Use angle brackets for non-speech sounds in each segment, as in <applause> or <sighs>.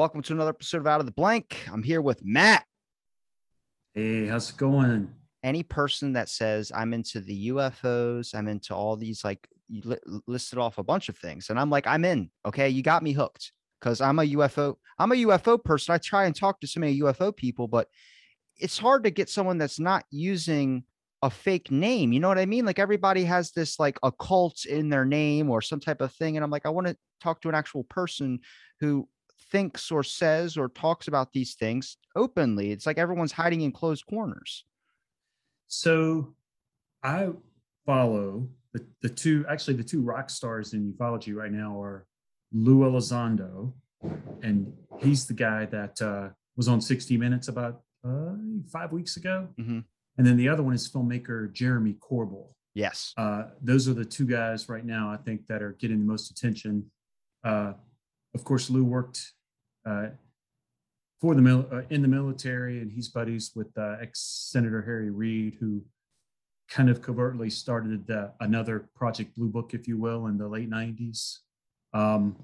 Welcome to another episode of Out of the Blank. I'm here with Matt. Hey, how's it going? Any person that says I'm into the UFOs, I'm into all these like you li- listed off a bunch of things, and I'm like, I'm in. Okay, you got me hooked because I'm a UFO. I'm a UFO person. I try and talk to so many UFO people, but it's hard to get someone that's not using a fake name. You know what I mean? Like everybody has this like a cult in their name or some type of thing, and I'm like, I want to talk to an actual person who thinks or says or talks about these things openly. It's like everyone's hiding in closed corners. So I follow the, the two, actually, the two rock stars in ufology right now are Lou Elizondo, and he's the guy that uh, was on 60 Minutes about uh, five weeks ago. Mhm. And then the other one is filmmaker Jeremy Corbell. Yes. Uh, those are the two guys right now, I think, that are getting the most attention. Uh, of course, Lou worked for the mil- uh, in the military, and he's buddies with uh, ex Senator Harry Reid, who kind of covertly started the, another Project Blue Book, if you will, in the late '90s. Um,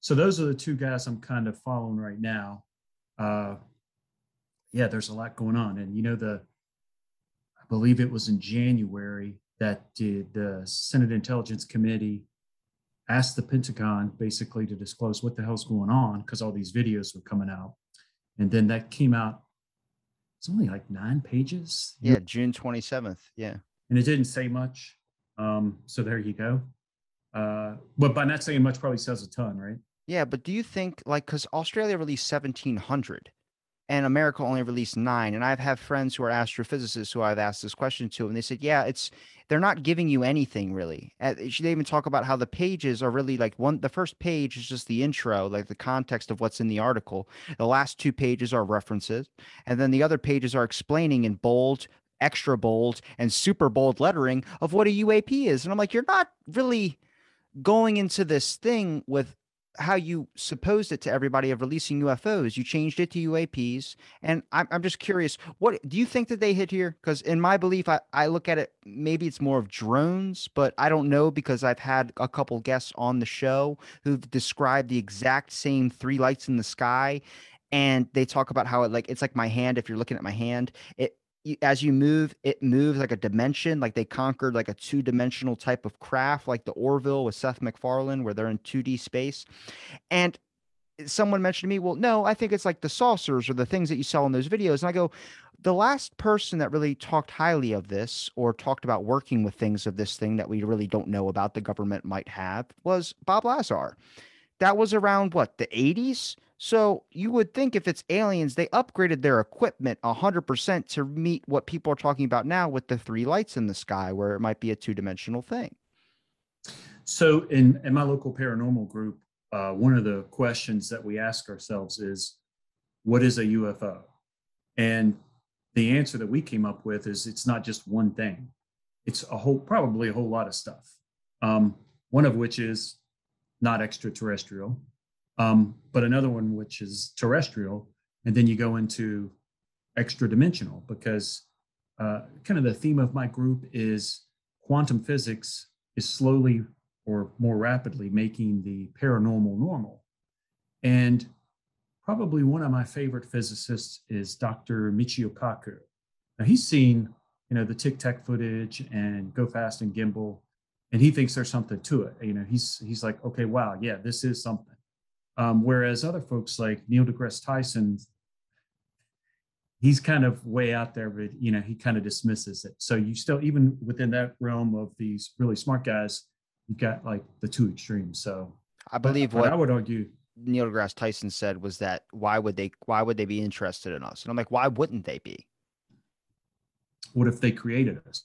so those are the two guys I'm kind of following right now. Uh, yeah, there's a lot going on, and you know the I believe it was in January that did the Senate Intelligence Committee asked the Pentagon basically to disclose what the hell's going on because all these videos were coming out. And then that came out, it's only like nine pages. Yeah. June 27th. Yeah. And it didn't say much. Um, so there you go. Uh, but by not saying much, probably says a ton, right? Yeah. But do you think, like, because Australia released 1,700 and America only released nine. And I've had friends who are astrophysicists who I've asked this question to, and they said, yeah, it's, they're not giving you anything really. They even talk about how the pages are really like one, the first page is just the intro, like the context of what's in the article. The last two pages are references. And then the other pages are explaining in bold, extra bold, and super bold lettering of what a UAP is. And I'm like, you're not really going into this thing with how you supposed it to everybody of releasing UFOs. You changed it to UAPs. And I'm, I'm just curious, what do you think that they hit here? Because in my belief, I, I look at it, maybe it's more of drones, but I don't know because I've had a couple guests on the show who've described the exact same three lights in the sky. And they talk about how it like it's like my hand. If you're looking at my hand, it as you move, it moves like a dimension, like they conquered like a two dimensional type of craft, like the Orville with Seth MacFarlane, where they're in 2D space. And someone mentioned to me, well, no, I think it's like the saucers or the things that you saw in those videos. And I go, the last person that really talked highly of this or talked about working with things of this thing that we really don't know about the government might have was Bob Lazar. That was around what, the 80s? So you would think if it's aliens, they upgraded their equipment 100% to meet what people are talking about now with the three lights in the sky, where it might be a two dimensional thing. So in, in my local paranormal group, uh, one of the questions that we ask ourselves is, what is a UFO? And the answer that we came up with is it's not just one thing. It's a whole, probably a whole lot of stuff. Um, one of which is not extraterrestrial, um, but another one which is terrestrial. And then you go into extra dimensional because uh, kind of the theme of my group is quantum physics is slowly or more rapidly making the paranormal normal. And probably one of my favorite physicists is Dr. Michio Kaku. Now he's seen, you know, the Tic Tac footage and Go Fast and Gimbal, and he thinks there's something to it. You know, he's he's like, okay, wow, yeah, this is something. Um, whereas other folks like Neil deGrasse Tyson, he's kind of way out there, but you know, he kind of dismisses it. So you still, even within that realm of these really smart guys, you've got like the two extremes. So I believe but what I would argue, Neil deGrasse Tyson said was that why would they why would they be interested in us? And I'm like, why wouldn't they be? what if they created us?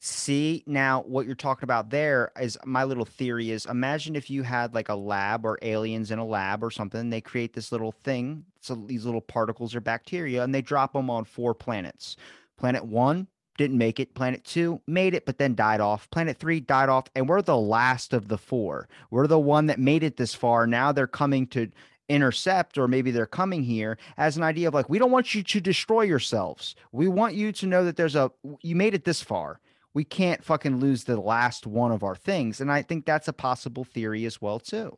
See, now what you're talking about there is my little theory is imagine if you had like a lab or aliens in a lab or something, they create this little thing. So these little particles or bacteria and they drop them on four planets. Planet one didn't make it. Planet two made it, but then died off. Planet three died off. And we're the last of the four. We're the one that made it this far. Now they're coming to intercept, or maybe they're coming here as an idea of like, we don't want you to destroy yourselves. We want you to know that there's a, you made it this far. We can't fucking lose the last one of our things. And I think that's a possible theory as well, too.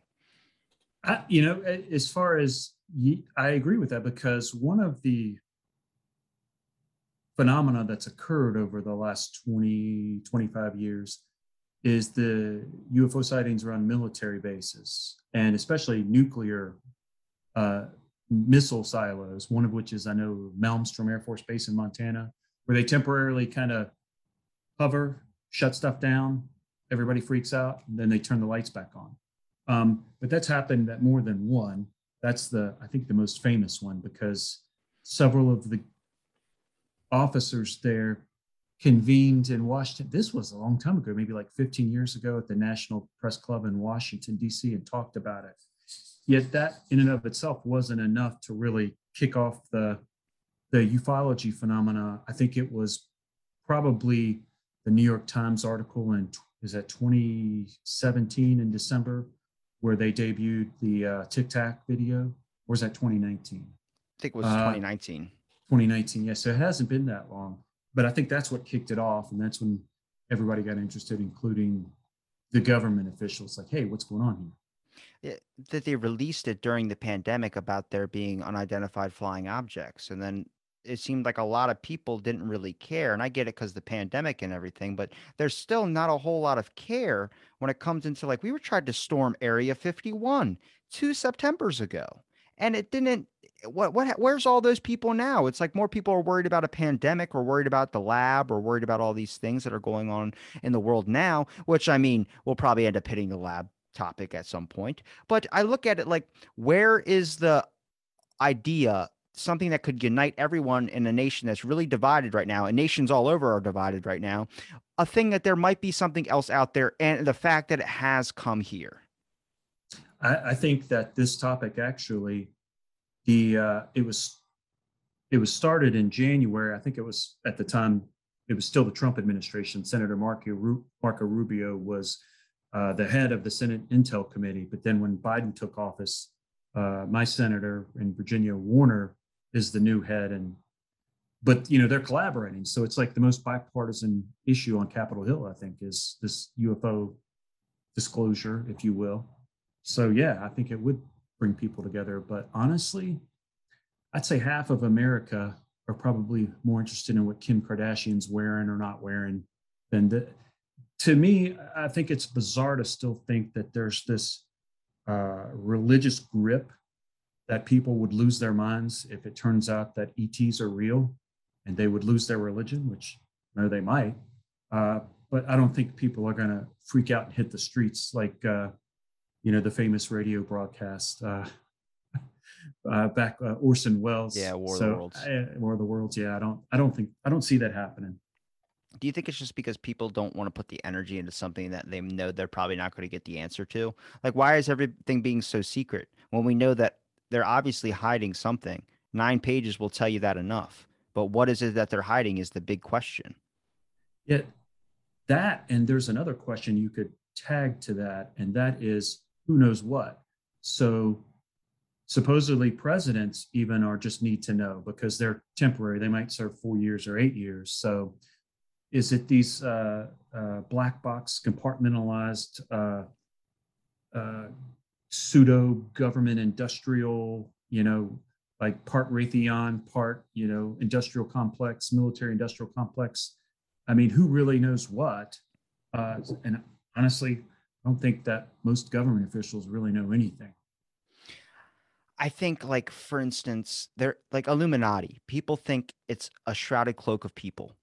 I, you know, as far as ye- I agree with that because one of the phenomena that's occurred over the last 20, 25 years is the UFO sightings around military bases and especially nuclear uh, missile silos, one of which is, I know, Malmstrom Air Force Base in Montana, where they temporarily kind of hover, shut stuff down, everybody freaks out, and then they turn the lights back on. Um, but that's happened at more than one. That's the, I think, the most famous one because several of the officers there convened in Washington. This was a long time ago, maybe like 15 years ago at the National Press Club in Washington, D.C., and talked about it. Yet that, in and of itself, wasn't enough to really kick off the the ufology phenomena. I think it was probably the New York Times article in is that 2017 in December where they debuted the uh, Tic Tac video, or was that 2019? I think it was Uh, 2019. 2019, yes. So it hasn't been that long, but I think that's what kicked it off, and that's when everybody got interested, including the government officials. Like, hey, what's going on here? Yeah, that they released it during the pandemic about there being unidentified flying objects and then it seemed like a lot of people didn't really care and i get it because the pandemic and everything but there's still not a whole lot of care when it comes into like we were trying to storm area 51 two septembers ago and it didn't eh, what what where's all those people now? It's like more people are worried about a pandemic or worried about the lab or worried about all these things that are going on in the world now which i mean we'll probably end up hitting the lab topic at some point. But I look at it like, where is the idea, something that could unite everyone in a nation that's really divided right now, and nations all over are divided right now, a thing that there might be something else out there, and the fact that it has come here. I, I think that this topic actually, the uh, it was it was started in January. I think it was at the time it was still the Trump administration. Senator Marco, Marco Rubio was uh, the head of the Senate Intel Committee. But then when Biden took office, uh, my senator in Virginia, Warner, is the new head, and but you know they're collaborating. So it's like the most bipartisan issue on Capitol Hill. I think is this UFO disclosure, if you will. So yeah, I think it would bring people together. But honestly, I'd say half of America are probably more interested in what Kim Kardashian's wearing or not wearing than the, to me, I think it's bizarre to still think that there's this uh, religious grip that people would lose their minds if it turns out that ETs are real and they would lose their religion, which no, they might. Uh, but I don't think people are going to freak out and hit the streets like, uh, you know, the famous radio broadcast uh, <laughs> uh, back uh, Orson Welles. Yeah, War of so, the Worlds. uh, War of the Worlds. Yeah, I don't, I don't think, I don't see that happening. Do you think it's just because people don't want to put the energy into something that they know they're probably not going to get the answer to? Like, why is everything being so secret when we know that they're obviously hiding something? Nine pages will tell you that enough. But what is it that they're hiding is the big question. Yeah, that and there's another question you could tag to that, and that is who knows what. So supposedly presidents even are just need to know because they're temporary. They might serve four years or eight years. So is it these uh, uh, black box compartmentalized uh, uh, pseudo government industrial, you know, like part Raytheon, part, you know, industrial complex, military industrial complex? I mean, who really knows what? Uh, and honestly, I don't think that most government officials really know anything. I think, like, for instance, they're like Illuminati. People think it's a shrouded cloak of people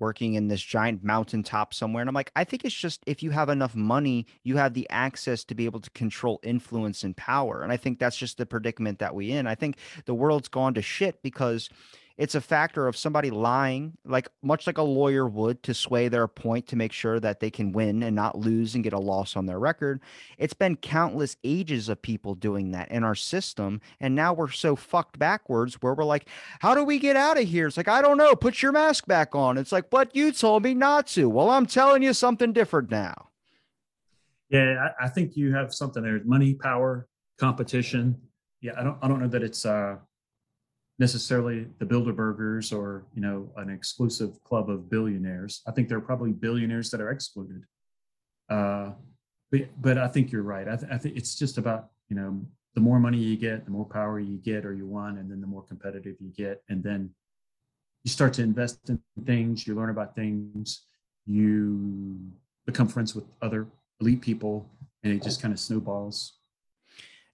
working in this giant mountaintop somewhere. And I'm like, I think it's just if you have enough money, you have the access to be able to control influence and power. And I think that's just the predicament that we in. I think the world's gone to shit because It's a factor of somebody lying, like much like a lawyer would to sway their point to make sure that they can win and not lose and get a loss on their record. It's been countless ages of people doing that in our system. And now we're so fucked backwards where we're like, how do we get out of here? It's like, I don't know. Put your mask back on. It's like, but you told me not to. Well, I'm telling you something different now. Yeah, I, I think you have something there. Money, power, competition. Yeah, I don't I don't know that it's uh necessarily the Bilderbergers or you know an exclusive club of billionaires. I think there are probably billionaires that are excluded. Uh, but but I think you're right. I, th- I think it's just about you know the more money you get, the more power you get or you want, and then the more competitive you get, and then you start to invest in things. You learn about things. You become friends with other elite people, and it just kind of snowballs.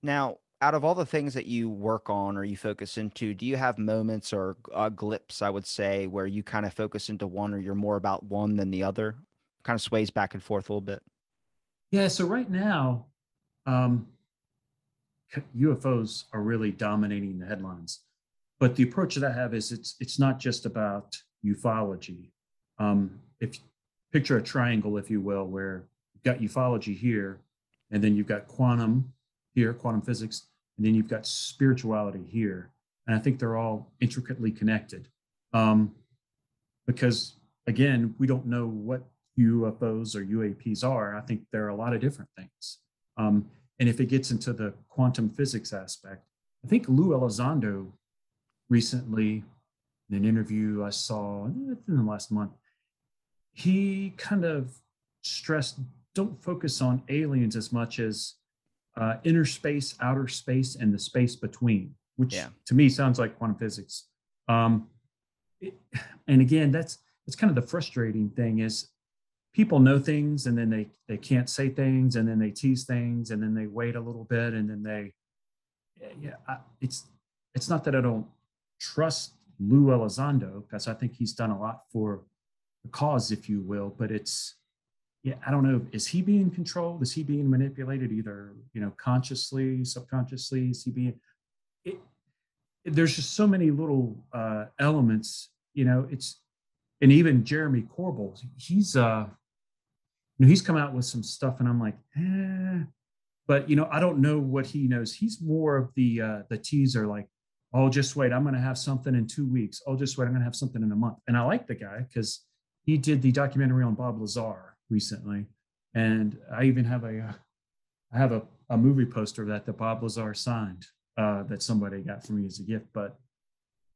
Now, out of all the things that you work on or you focus into, do you have moments or uh, glips, I would say, where you kind of focus into one or you're more about one than the other? Kind of sways back and forth a little bit. Yeah. So right now, um, UFOs are really dominating the headlines. But the approach that I have is it's it's not just about ufology. Um, if picture a triangle, if you will, where you've got ufology here, and then you've got quantum here, quantum physics, and then you've got spirituality here. And I think they're all intricately connected. Um, because again, we don't know what UFOs or UAPs are. I think there are a lot of different things. Um, and if it gets into the quantum physics aspect, I think Lou Elizondo recently, in an interview I saw in the last month, he kind of stressed don't focus on aliens as much as uh, inner space, outer space, and the space between, which yeah. to me sounds like quantum physics. Um, it, and again, that's that's kind of the frustrating thing is people know things and then they they can't say things and then they tease things and then they wait a little bit and then they yeah I, it's it's not that I don't trust Lou Elizondo because I think he's done a lot for the cause, if you will, but it's yeah, I don't know. Is he being controlled? Is he being manipulated either, you know, consciously, subconsciously? Is he being? It, there's just so many little uh, elements. You know, it's and even Jeremy Corbell, he's uh, you know, he's come out with some stuff, and I'm like, eh. But you know, I don't know what he knows. He's more of the uh, the teaser, like, oh, just wait, I'm going to have something in two weeks. Oh, just wait, I'm going to have something in a month. And I like the guy because he did the documentary on Bob Lazar recently, and I even have a uh, have a, a movie poster that the Bob Lazar signed uh, that somebody got for me as a gift. But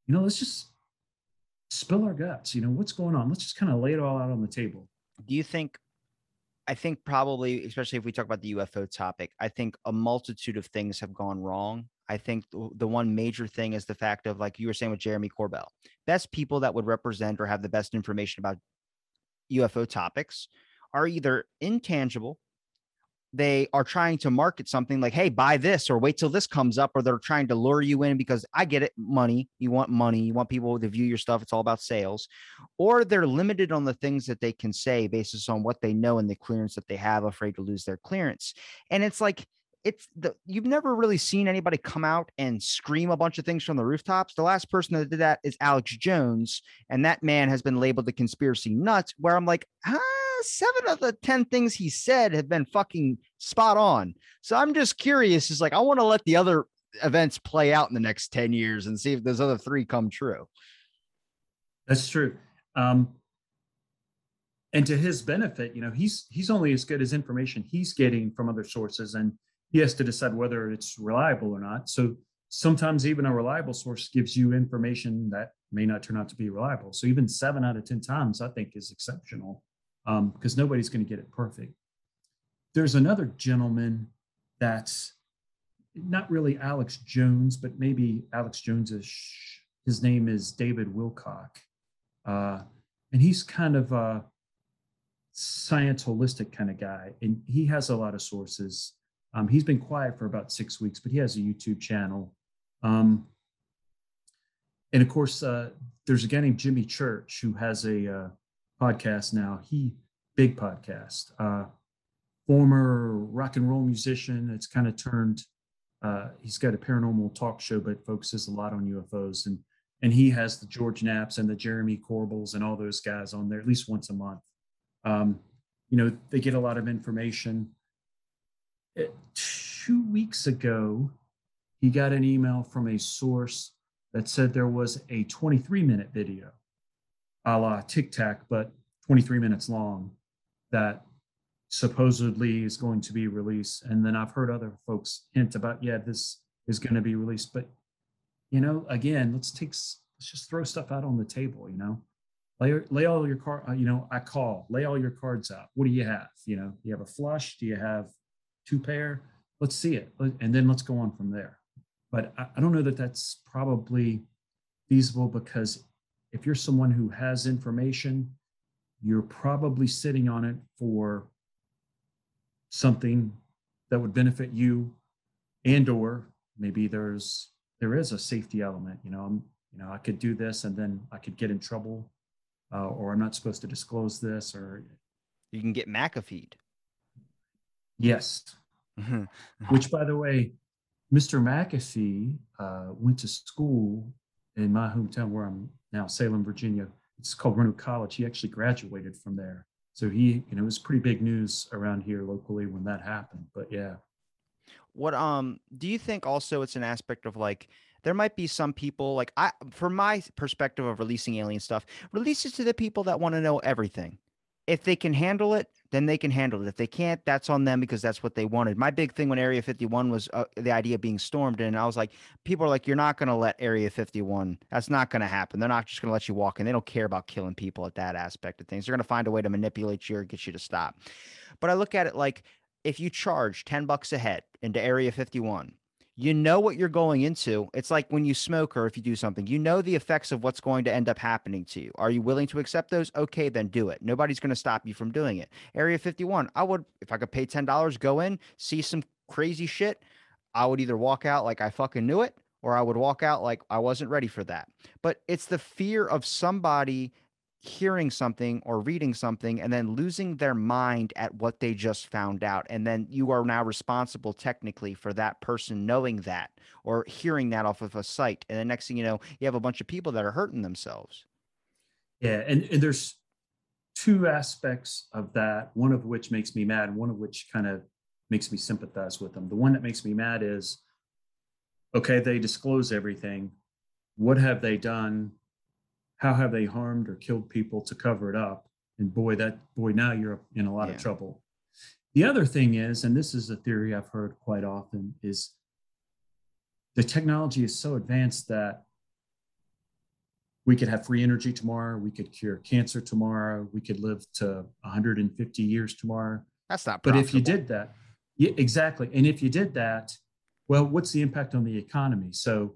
you know, let's just spill our guts. You know, what's going on? Let's just kind of lay it all out on the table. Do you think? I think probably, especially if we talk about the UFO topic, I think a multitude of things have gone wrong. I think the one major thing is the fact of, like you were saying with Jeremy Corbell, best people that would represent or have the best information about UFO topics are either intangible they are trying to market something like hey buy this or wait till this comes up or they're trying to lure you in because i get it money you want money you want people to view your stuff it's all about sales or they're limited on the things that they can say based on what they know and the clearance that they have afraid to lose their clearance and it's like it's the you've never really seen anybody come out and scream a bunch of things from the rooftops. The last person that did that is Alex Jones, and that man has been labeled the conspiracy nuts. Where I'm like, ah, seven of the 10 things he said have been fucking spot on. So I'm just curious. Is like, I want to let the other events play out in the next 10 years and see if those other three come true. That's true. Um, and to his benefit, you know, he's he's only as good as information he's getting from other sources, and he has to decide whether it's reliable or not. So sometimes even a reliable source gives you information that may not turn out to be reliable. So even seven out of ten times, I think, is exceptional because um, nobody's going to get it perfect. There's another gentleman that's not really Alex Jones, but maybe Alex Jones-ish. His name is David Wilcock. Uh, and he's kind of a science holistic kind of guy. And he has a lot of sources. Um, he's been quiet for about six weeks, but he has a YouTube channel. Um, and of course, uh, there's a guy named Jimmy Church who has a uh, podcast now. He big podcast. Uh, former rock and roll musician. It's kind of turned. Uh, he's got a paranormal talk show, but focuses a lot on UFOs. And and he has the George Knapps and the Jeremy Corbells and all those guys on there at least once a month. Um, you know, they get a lot of information. It, two weeks ago, he got an email from a source that said there was a 23 minute video, a la Tic Tac, but 23 minutes long, that supposedly is going to be released. And then I've heard other folks hint about, yeah, this is going to be released. But, you know, again, let's take, let's just throw stuff out on the table, you know? Lay, lay all your card, uh, you know, I call, lay all your cards out. What do you have? You know, you have a flush? Do you have two pair? Let's see it. And then let's go on from there. But I, I don't know that that's probably feasible because if you're someone who has information, you're probably sitting on it for something that would benefit you and or maybe there's there is a safety element you know i'm you know i could do this and then i could get in trouble uh, or i'm not supposed to disclose this or you can get mcafeed yes Mm-hmm. which by the way mr mcafee uh, went to school in my hometown where i'm now salem virginia. It's called roanoke college. He actually graduated from there. So he you know it was pretty big news around here locally when that happened but yeah. What um do you think also it's an aspect of like there might be some people like I from my perspective of releasing alien stuff, release it to the people that want to know everything. If they can handle it, then they can handle it. If they can't, that's on them because that's what they wanted. My big thing when Area 51 was uh, the idea of being stormed, and I was like, people are like, you're not going to let Area 51. That's not going to happen. They're not just going to let you walk in. They don't care about killing people at that aspect of things. They're going to find a way to manipulate you or get you to stop. But I look at it like if you charge 10 bucks a head into Area 51, you know what you're going into. It's like when you smoke or if you do something, you know the effects of what's going to end up happening to you. Are you willing to accept those? Okay, then do it. Nobody's going to stop you from doing it. Area 51, I would, if I could pay $10, go in, see some crazy shit. I would either walk out like I fucking knew it or I would walk out like I wasn't ready for that. But it's the fear of somebody hearing something or reading something and then losing their mind at what they just found out and then you are now responsible technically for that person knowing that or hearing that off of a site and the next thing you know you have a bunch of people that are hurting themselves. Yeah and, and there's two aspects of that one of which makes me mad one of which kind of makes me sympathize with them. The one that makes me mad is okay they disclose everything. What have they done how have they harmed or killed people to cover it up? And boy, that boy, now you're in a lot yeah. of trouble. The other thing is, and this is a theory I've heard quite often, is the technology is so advanced that we could have free energy tomorrow, we could cure cancer tomorrow, we could live to 150 years tomorrow. That's not. But if you did that, yeah, exactly. And if you did that, well, what's the impact on the economy? So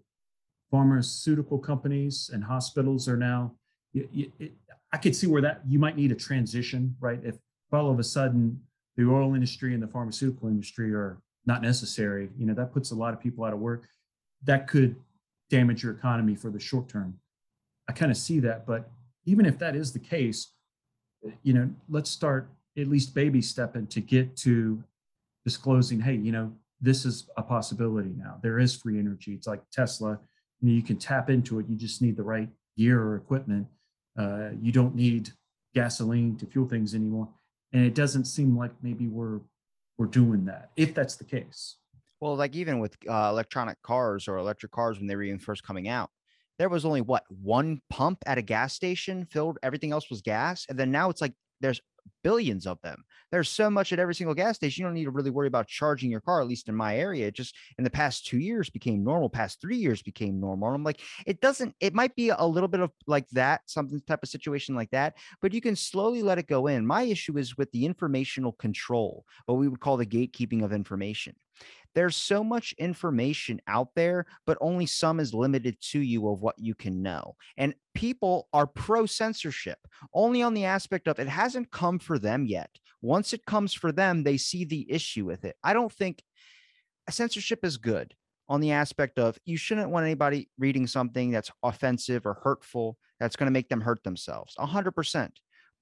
pharmaceutical companies and hospitals are now it, it, i could see where that you might need a transition right? If all of a sudden the oil industry and the pharmaceutical industry are not necessary you know that puts a lot of people out of work. That could damage your economy for the short term. I kind of see that but even if that is the case you know let's start at least baby stepping to get to disclosing hey you know this is a possibility now. There is free energy. It's like tesla you, know, you can tap into it. You just need the right gear or equipment. Uh, you don't need gasoline to fuel things anymore. And it doesn't seem like maybe we're we're doing that. If that's the case. Well, like even with uh, electronic cars or electric cars when they were even first coming out, there was only what one pump at a gas station filled. Everything else was gas, and then now it's like there's billions of them. There's so much at every single gas station. You don't need to really worry about charging your car, at least in my area. It just in the past two years became normal, past three years became normal. And I'm like, it doesn't, it might be a little bit of like that, something type of situation like that, but you can slowly let it go in. My issue is with the informational control, what we would call the gatekeeping of information there's so much information out there, but only some is limited to you of what you can know. And people are pro censorship only on the aspect of it hasn't come for them yet. Once it comes for them, they see the issue with it. I don't think censorship is good on the aspect of you shouldn't want anybody reading something that's offensive or hurtful that's going to make them hurt themselves 100%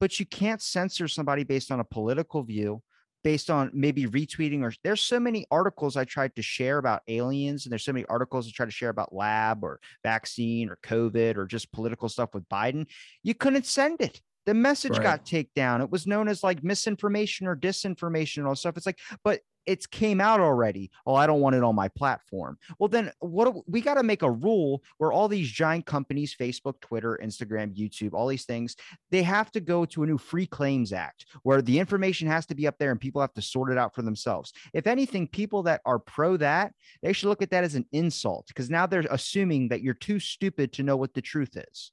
but you can't censor somebody based on a political view based on maybe retweeting or there's so many articles I tried to share about aliens and there's so many articles I try to share about lab or vaccine or COVID or just political stuff with Biden. You couldn't send it. The message Right. got taken down. It was known as like misinformation or disinformation and all stuff. It's like, but it's came out already. Oh, I don't want it on my platform. Well, then what we got to make a rule where all these giant companies, Facebook, Twitter, Instagram, YouTube, all these things, they have to go to a new free claims act where the information has to be up there and people have to sort it out for themselves. If anything, people that are pro that, they should look at that as an insult because now they're assuming that you're too stupid to know what the truth is.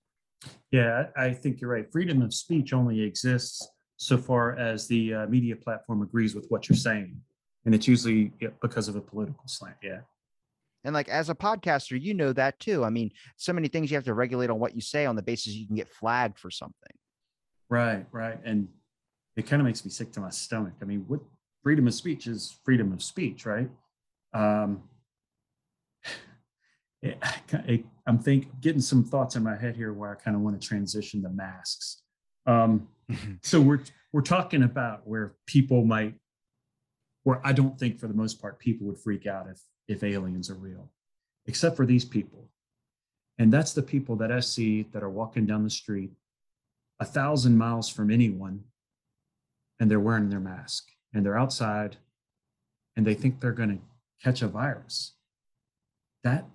Yeah, I think you're right. Freedom of speech only exists so far as the uh, media platform agrees with what you're saying. And it's usually because of a political slant. Yeah. And like as a podcaster, you know that too. I mean, so many things you have to regulate on what you say on the basis you can get flagged for something. Right, right. And it kind of makes me sick to my stomach. I mean, what freedom of speech is freedom of speech, right? Um, <sighs> it, I, am think getting some thoughts in my head here where I kind of want to transition to masks. Um, <laughs> so we're we're talking about where people might, where I don't think for the most part people would freak out if if aliens are real, except for these people, and that's the people that I see that are walking down the street a thousand miles from anyone and they're wearing their mask and they're outside and they think they're going to catch a virus. That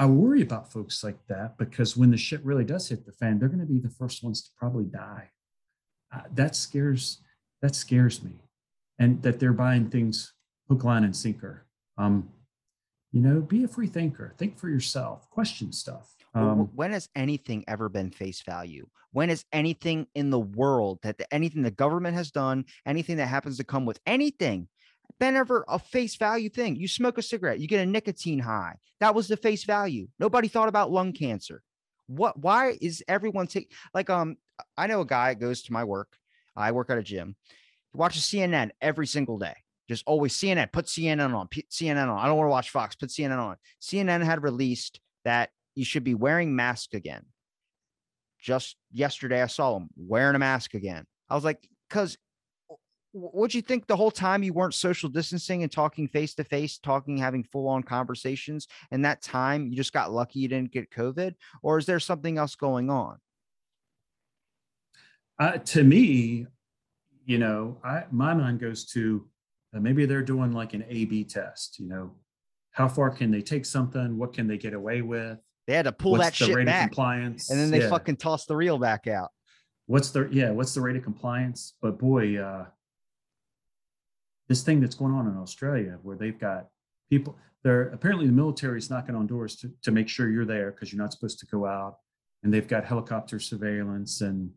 i worry about folks like that because when the shit really does hit the fan they're going to be the first ones to probably die. Uh, that scares that scares me and that they're buying things hook line and sinker um you know be a free thinker think for yourself question stuff um, when has anything ever been face value? When has anything in the world that the, anything the government has done, anything that happens to come with anything, been ever a face value thing? You smoke a cigarette, you get a nicotine high. That was the face value. Nobody thought about lung cancer. What? Why is everyone take like um? I know a guy goes to my work. I work at a gym. He watches CNN every single day. Just always CNN. Put CNN on. P- CNN on. I don't want to watch Fox. Put CNN on. CNN had released that you should be wearing mask again. Just yesterday, I saw him wearing a mask again. I was like, because what would you think the whole time you weren't social distancing and talking face to face, talking, having full on conversations, and that time you just got lucky you didn't get COVID? Or is there something else going on? Uh, to me, you know, I my mind goes to uh, maybe they're doing like an A/B test. You know, how far can they take something? What can they get away with? They had to pull what's that the shit rate back. of compliance? And then they Yeah. fucking toss the reel back out. what's the yeah what's the rate of compliance? But boy, uh, this thing that's going on in Australia, where they've got people, they're apparently the military is knocking on doors to to make sure you're there because you're not supposed to go out, and they've got helicopter surveillance and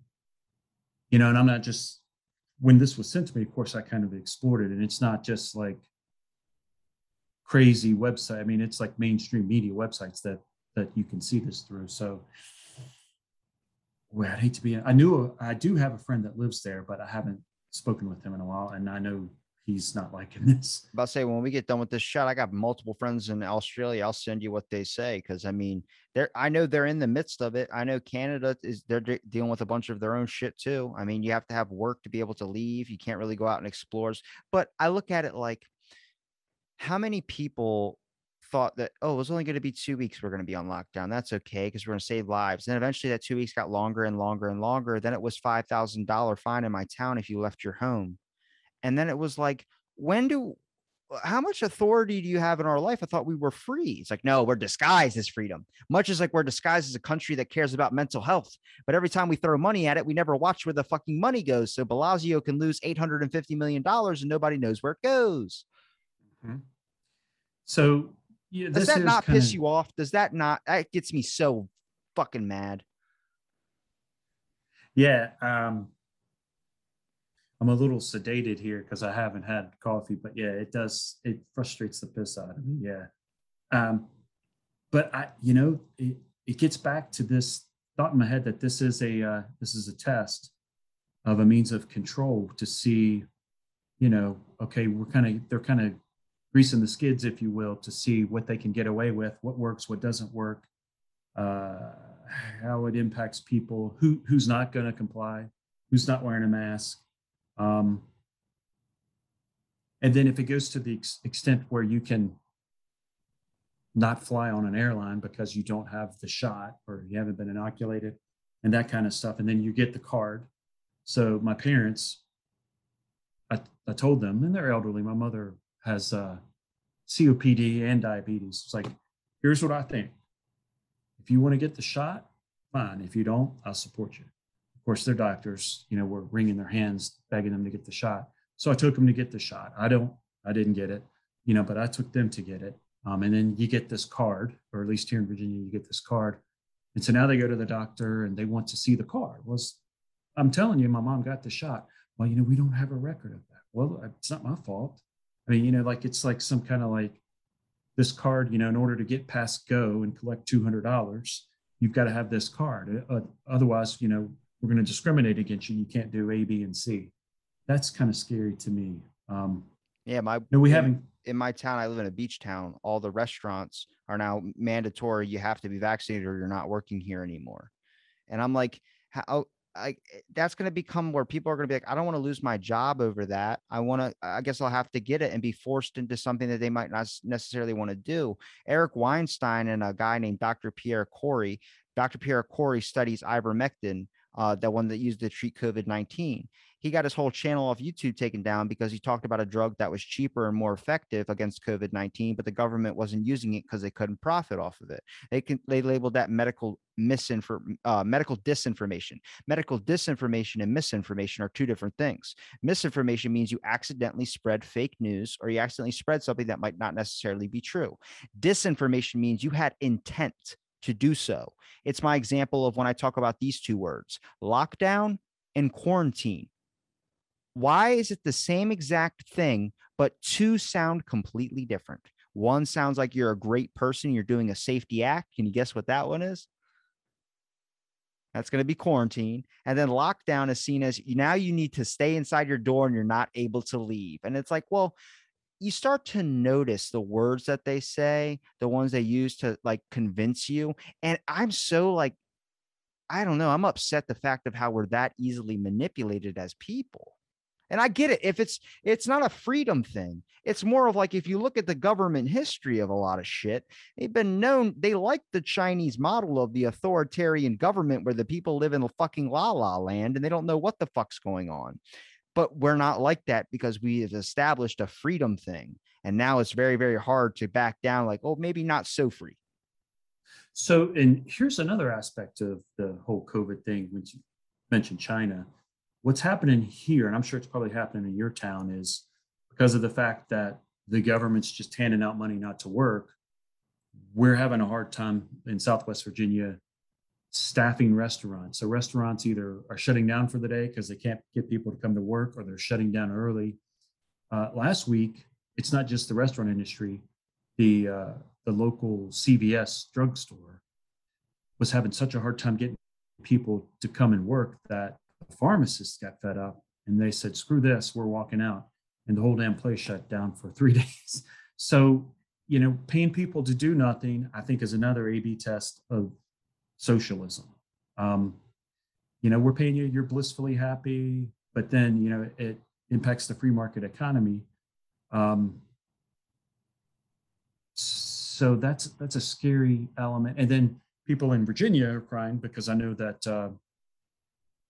you know, and I'm not just when this was sent to me, of course, I kind of explored it, and it's not just like crazy website. I mean, it's like mainstream media websites that that you can see this through. So, well, I'd hate to be. I knew I do have a friend that lives there, but I haven't spoken with him in a while, and I know he's not liking this. about say when we get done with this shot, I got multiple friends in Australia. I'll send you what they say because I mean, they're I know they're in the midst of it. I know Canada is they're de- dealing with a bunch of their own shit too. I mean, you have to have work to be able to leave. You can't really go out and explore. But I look at it like, how many people thought that oh, it was only going to be two weeks. We're going to be on lockdown. That's okay because we're going to save lives. Then eventually, that two weeks got longer and longer and longer. Then it was five thousand dollar fine in my town if you left your home. And then it was like, when do how much authority do you have in our life? I thought we were free. It's like, no, we're disguised as freedom. Much as like we're disguised as a country that cares about mental health. But every time we throw money at it, we never watch where the fucking money goes. So Bellagio can lose $850 million and nobody knows where it goes. So, yeah, Does that not piss you off? Does that not that gets me so fucking mad? Yeah, um, I'm a little sedated here because I haven't had coffee, but yeah, it does. It frustrates the piss out of me. Yeah, um, but I, you know, it it gets back to this thought in my head that this is a uh, this is a test of a means of control to see, you know, okay, we're kind of they're kind of greasing the skids, if you will, to see what they can get away with, what works, what doesn't work, uh, how it impacts people, who who's not going to comply, who's not wearing a mask. Um, And then if it goes to the ex- extent where you can not fly on an airline because you don't have the shot or you haven't been inoculated and that kind of stuff. And then you get the card. So my parents, I, I told them, and they're elderly. My mother has uh, COPD and diabetes. It's like, here's what I think. If you want to get the shot, fine. If you don't, I'll support you. Of course, their doctors, you know, were wringing their hands, begging them to get the shot. So I took them to get the shot. I don't, I didn't get it, you know, but I took them to get it. Um, and then you get this card, or at least here in Virginia, you get this card. And so now they go to the doctor and they want to see the card. Well, I'm telling you, my mom got the shot. Well, you know, we don't have a record of that. Well, it's not my fault. I mean, you know, like it's like some kind of like this card, you know, in order to get past go and collect $200, you've got to have this card. Uh, otherwise, you know, we're going to discriminate against you. You can't do A, B, and C. That's kind of scary to me. Um, yeah, my no, we in, haven't. In my town, I live in a beach town. All the restaurants are now mandatory. You have to be vaccinated or you're not working here anymore. And I'm like, how I, that's going to become where people are going to be like, I don't want to lose my job over that. I want to, I guess I'll have to get it and be forced into something that they might not necessarily want to do. Eric Weinstein and a guy named Dr. Pierre Kory, Dr. Pierre Kory studies ivermectin, uh, the one that used to treat COVID 19 he got his whole channel off YouTube taken down because he talked about a drug that was cheaper and more effective against COVID 19, but the government wasn't using it because they couldn't profit off of it. They can they labeled that medical misinformation, uh, medical disinformation. Medical disinformation and misinformation are two different things. Misinformation means you accidentally spread fake news or you accidentally spread something that might not necessarily be true. Disinformation means you had intent to do so. It's my example of when I talk about these two words lockdown and quarantine. Why is it the same exact thing, but two sound completely different? One sounds like you're a great person, you're doing a safety act. Can you guess what that one is? That's going to be quarantine. And then lockdown is seen as now you need to stay inside your door and you're not able to leave. And it's like, well, you start to notice the words that they say, the ones they use to like convince you. And I'm so like, I don't know, I'm upset the fact of how we're that easily manipulated as people. And I get it. If it's it's not a freedom thing, it's more of like if you look at the government history of a lot of shit, they've been known they like the Chinese model of the authoritarian government where the people live in a fucking la la land and they don't know what the fuck's going on. But we're not like that because we have established a freedom thing. And now it's very, very hard to back down, like, oh, maybe not so free. So, and here's another aspect of the whole COVID thing when you mentioned China what's happening here, and I'm sure it's probably happening in your town, is because of the fact that the government's just handing out money not to work, we're having a hard time in Southwest Virginia staffing restaurants. So restaurants either are shutting down for the day because they can't get people to come to work or they're shutting down early. Uh, last week, it's not just the restaurant industry. The uh, the local CVS drugstore was having such a hard time getting people to come and work that the pharmacists got fed up and they said, screw this, we're walking out. And the whole damn place shut down for <laughs> three days. So, you know, paying people to do nothing, I think, is another A B test of socialism. Um, you know, we're paying you, you're blissfully happy, but then, you know, it impacts the free market economy. Um, so that's that's a scary element. And then people in Virginia are crying because I know that uh,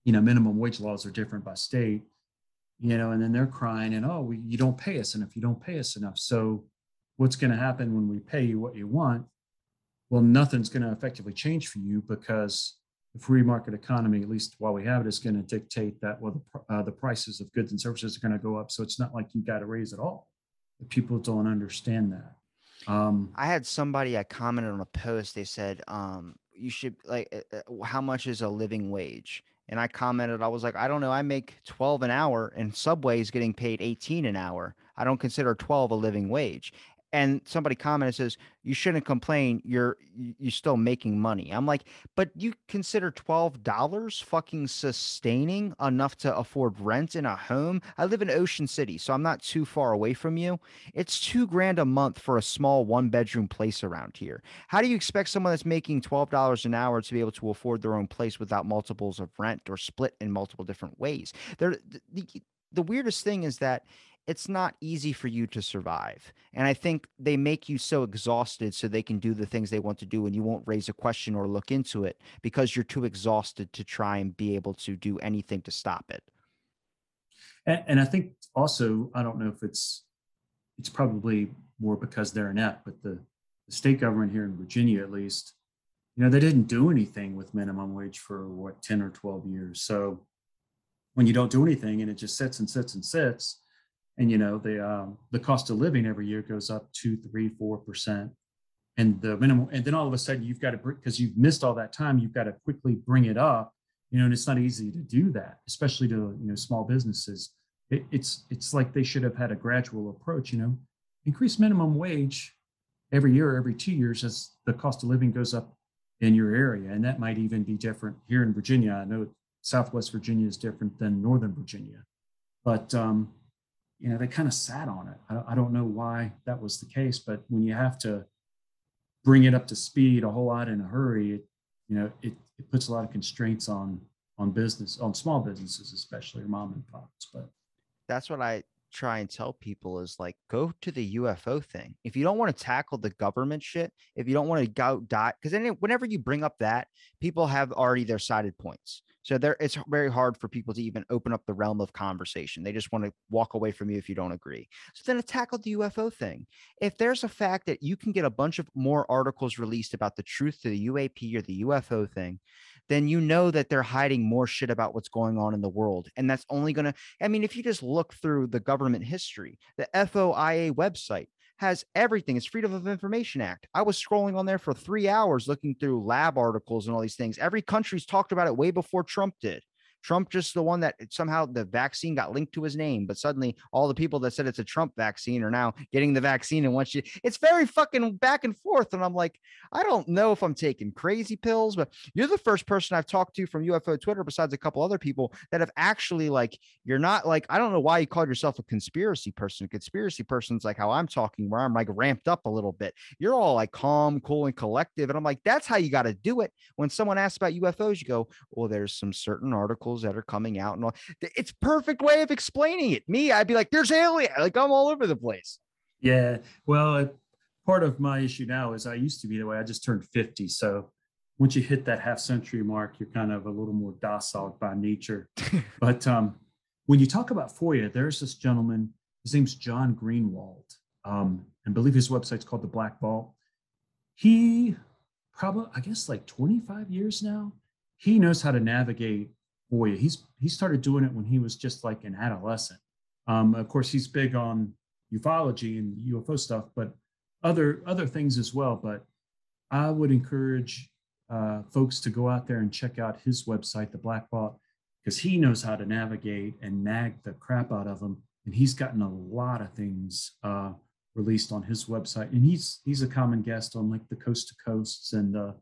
you know, minimum wage laws are different by state, you know, and then they're crying and, oh, we, you don't pay us enough. You don't pay us enough. So what's going to happen when we pay you what you want? Well, nothing's going to effectively change for you because the free market economy, at least while we have it, is going to dictate that, well, the, uh, the prices of goods and services are going to go up. So it's not like you got to raise at all. People don't understand that. Um, I had somebody I commented on a post. They said, um, you should like, uh, uh how much is a living wage? and I commented, I was like, I don't know, I make 12 an hour and Subway is getting paid 18 an hour. I don't consider 12 a living wage and somebody commented and says you shouldn't complain. You're you're still making money. I'm like but you consider $12 fucking sustaining enough to afford rent in a home? I live in ocean city so i'm not too far away from you. It's two grand a month for a small one bedroom place around here. How do you expect someone that's making $12 an hour to be able to afford their own place without multiples of rent or split in multiple different ways? There the, the weirdest thing is that it's not easy for you to survive. And I think they make you so exhausted so they can do the things they want to do and you won't raise a question or look into it because you're too exhausted to try and be able to do anything to stop it. And, and I think also, I don't know if it's it's probably more because they're inept, but the, the state government here in Virginia, at least, you know, they didn't do anything with minimum wage for what 10 or 12 years. So when you don't do anything and it just sits and sits and sits, and you know the um, the cost of living every year goes up two, three, four percent, and the minimum, and then all of a sudden you've got to because you've missed all that time, you've got to quickly bring it up, you know, and it's not easy to do that, especially to you know small businesses. It, it's it's like they should have had a gradual approach, you know, increase minimum wage every year, every two years as the cost of living goes up in your area, and that might even be different here in Virginia. I know Southwest Virginia is different than Northern Virginia, but um, you know, they kind of sat on it. I, I don't know why that was the case, but when you have to bring it up to speed a whole lot in a hurry, it, you know, it, it puts a lot of constraints on on business, on small businesses, especially or mom and pops. But that's what I try and tell people is like go to the UFO thing. If you don't want to tackle the government shit, if you don't want to go dot because then whenever you bring up that, people have already their sided points. So there, it's very hard for people to even open up the realm of conversation. They just want to walk away from you if you don't agree. So then to tackle the UFO thing. If there's a fact that you can get a bunch of more articles released about the truth to the UAP or the UFO thing, then you know that they're hiding more shit about what's going on in the world. And that's only going to, I mean, if you just look through the government history, the FOIA website, has everything. It's Freedom of Information Act. I was scrolling on there for three hours looking through lab articles and all these things. Every country's talked about it way before Trump did. Trump just the one that eh, somehow the vaccine got linked to his name, but suddenly all the people that said it's a Trump vaccine are now getting the vaccine. And once you, it's very fucking back and forth. And I'm like, I don't know if I'm taking crazy pills, but you're the first person I've talked to from UFO Twitter, besides a couple other people that have actually like, you're not like, I don't know why you called yourself a conspiracy person. A conspiracy person's like how I'm talking, where I'm like ramped up a little bit. You're all like calm, cool, and collective. And I'm like, that's how you got to do it. When someone asks about UFOs, you go, well, there's some certain articles articles that are coming out and all. It's perfect way of explaining it. Me, I'd be like, "There's alien," like I'm all over the place. Yeah, well, part of my issue now is I used to be the way. I just turned 50, so once you hit that half century mark, you're kind of a little more docile by nature. <laughs> but um, when you talk about FOIA, there's this gentleman. His name's John Greenewald, um, and I believe his website's called the Black Vault. He probably, I guess, like 25 years now. He knows how to navigate boy, he's he started doing it when he was just like an adolescent. Um, of course, he's big on ufology and UFO stuff, but other other things as well. But I would encourage uh, folks to go out there and check out his website, the Black Vault, because he knows how to navigate and nag the crap out of them, and he's gotten a lot of things uh, released on his website. And he's he's a common guest on like the Coast to Coasts and uh,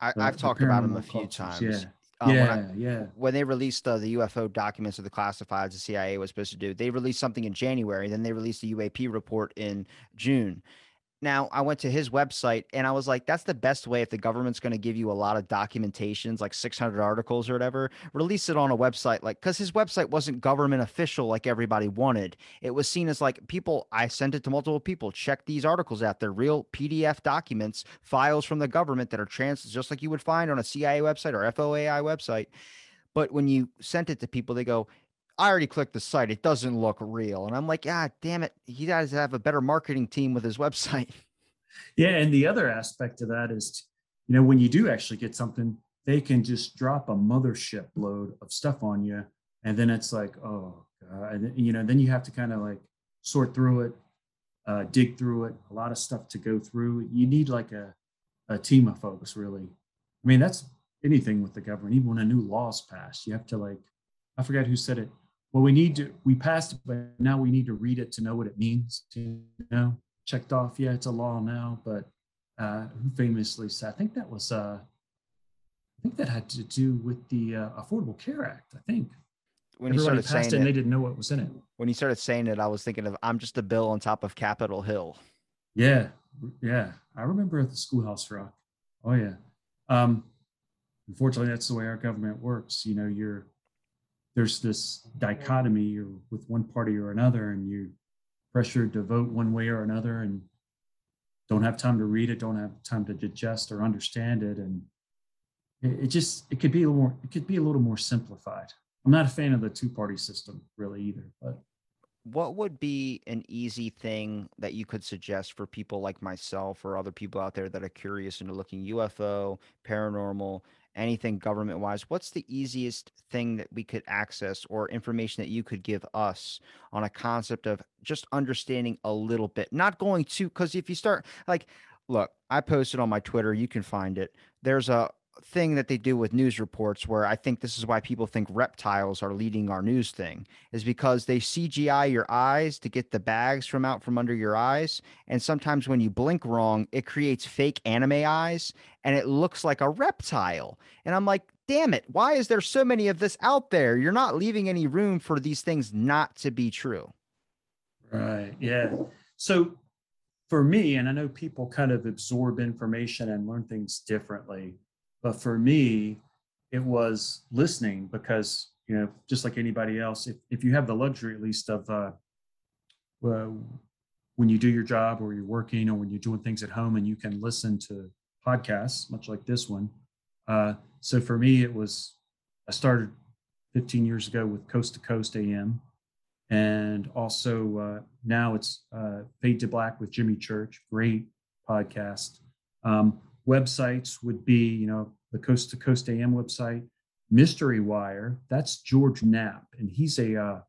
I, have talked about him a few cultures. times. Yeah, um, yeah, when I, yeah. When they released uh, the UFO documents of the classifieds, the CIA was supposed to do, they released something in January. Then they released the UAP report in June. Now, I went to his website and I was like, that's the best way if the government's going to give you a lot of documentations, like 600 articles or whatever, release it on a website. Like, because his website wasn't government official like everybody wanted. It was seen as like people, I sent it to multiple people, check these articles out. They're real PDF documents, files from the government that are trans, just like you would find on a CIA website or FOIA website. But when you sent it to people, they go, I already clicked the site. It doesn't look real. And I'm like, ah, damn it. He does have a better marketing team with his <laughs> website. Yeah. And the other aspect of that is, you know, when you do actually get something, they can just drop a mothership load of stuff on you. And then it's like, oh, God. And, you know, then you have to kind of like sort through it, uh, dig through it, a lot of stuff to go through. You need like a, a team of folks, really. I mean, that's anything with the government, even when a new law's passed, you have to like, I forget who said it well, we need to, we passed it, but now we need to read it to know what it means. You know, checked off, yeah, it's a law now, but uh, who famously said, I think that was, uh, I think that had to do with the uh, Affordable Care Act, I think. When you started passed saying it, and they didn't know what was in it. When you started saying it, I was thinking of I'm just a bill on top of Capitol Hill. Yeah, yeah. I remember at the schoolhouse rock. Oh yeah. Um, unfortunately, that's the way our government works. You know, you're there's this dichotomy you're with one party or another and you pressured to vote one way or another and don't have time to read it, don't have time to digest or understand it. And it, it just, it could be a little more, it could be a little more simplified. I'm not a fan of the two party system really either, but what would be an easy thing that you could suggest for people like myself or other people out there that are curious into looking UFO, paranormal, anything government wise? What's the easiest thing that we could access or information that you could give us on a concept of just understanding a little bit, not going to, because if you start like, look, I posted on my Twitter, you can find it. There's a thing that they do with news reports where I think this is why people think reptiles are leading our news thing is because they CGI your eyes to get the bags from out from under your eyes. And sometimes when you blink wrong, it creates fake anime eyes and it looks like a reptile. And I'm like, damn it, why is there so many of this out there? You're not leaving any room for these things not to be true. Right. Yeah. So for me, and I know people kind of absorb information and learn things differently but for me, it was listening because, you know, just like anybody else, if, if you have the luxury at least of uh, when you do your job or you're working or when you're doing things at home and you can listen to podcasts, much like this one. Uh, so for me, it was, I started 15 years ago with Coast to Coast AM. And also uh, now it's uh, Fade to Black with Jimmy Church, great podcast. Um, websites would be, you know, the Coast to Coast AM website, Mystery Wire. That's George Knapp, and he's a uh,